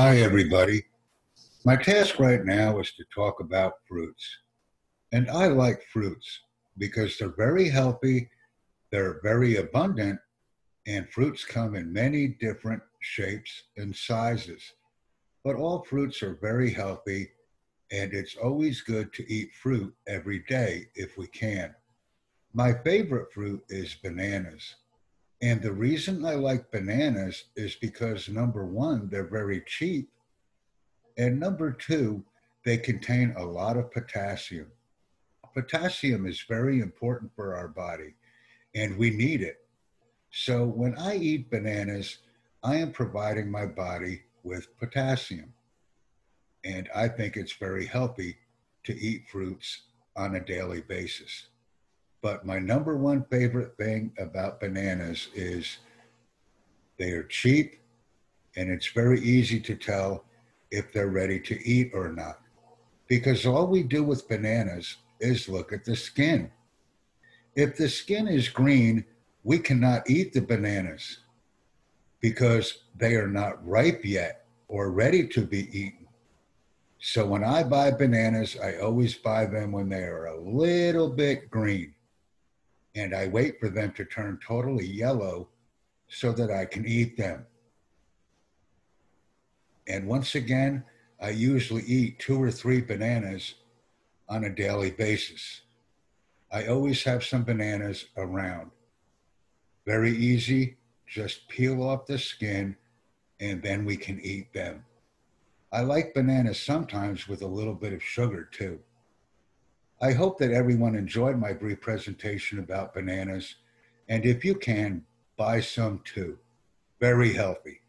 Hi, everybody. My task right now is to talk about fruits. And I like fruits because they're very healthy, they're very abundant, and fruits come in many different shapes and sizes. But all fruits are very healthy, and it's always good to eat fruit every day if we can. My favorite fruit is bananas. And the reason I like bananas is because number one, they're very cheap. And number two, they contain a lot of potassium. Potassium is very important for our body and we need it. So when I eat bananas, I am providing my body with potassium. And I think it's very healthy to eat fruits on a daily basis. But my number one favorite thing about bananas is they are cheap and it's very easy to tell if they're ready to eat or not. Because all we do with bananas is look at the skin. If the skin is green, we cannot eat the bananas because they are not ripe yet or ready to be eaten. So when I buy bananas, I always buy them when they are a little bit green and I wait for them to turn totally yellow so that I can eat them. And once again, I usually eat two or three bananas on a daily basis. I always have some bananas around. Very easy, just peel off the skin and then we can eat them. I like bananas sometimes with a little bit of sugar too. I hope that everyone enjoyed my brief presentation about bananas. And if you can, buy some too. Very healthy.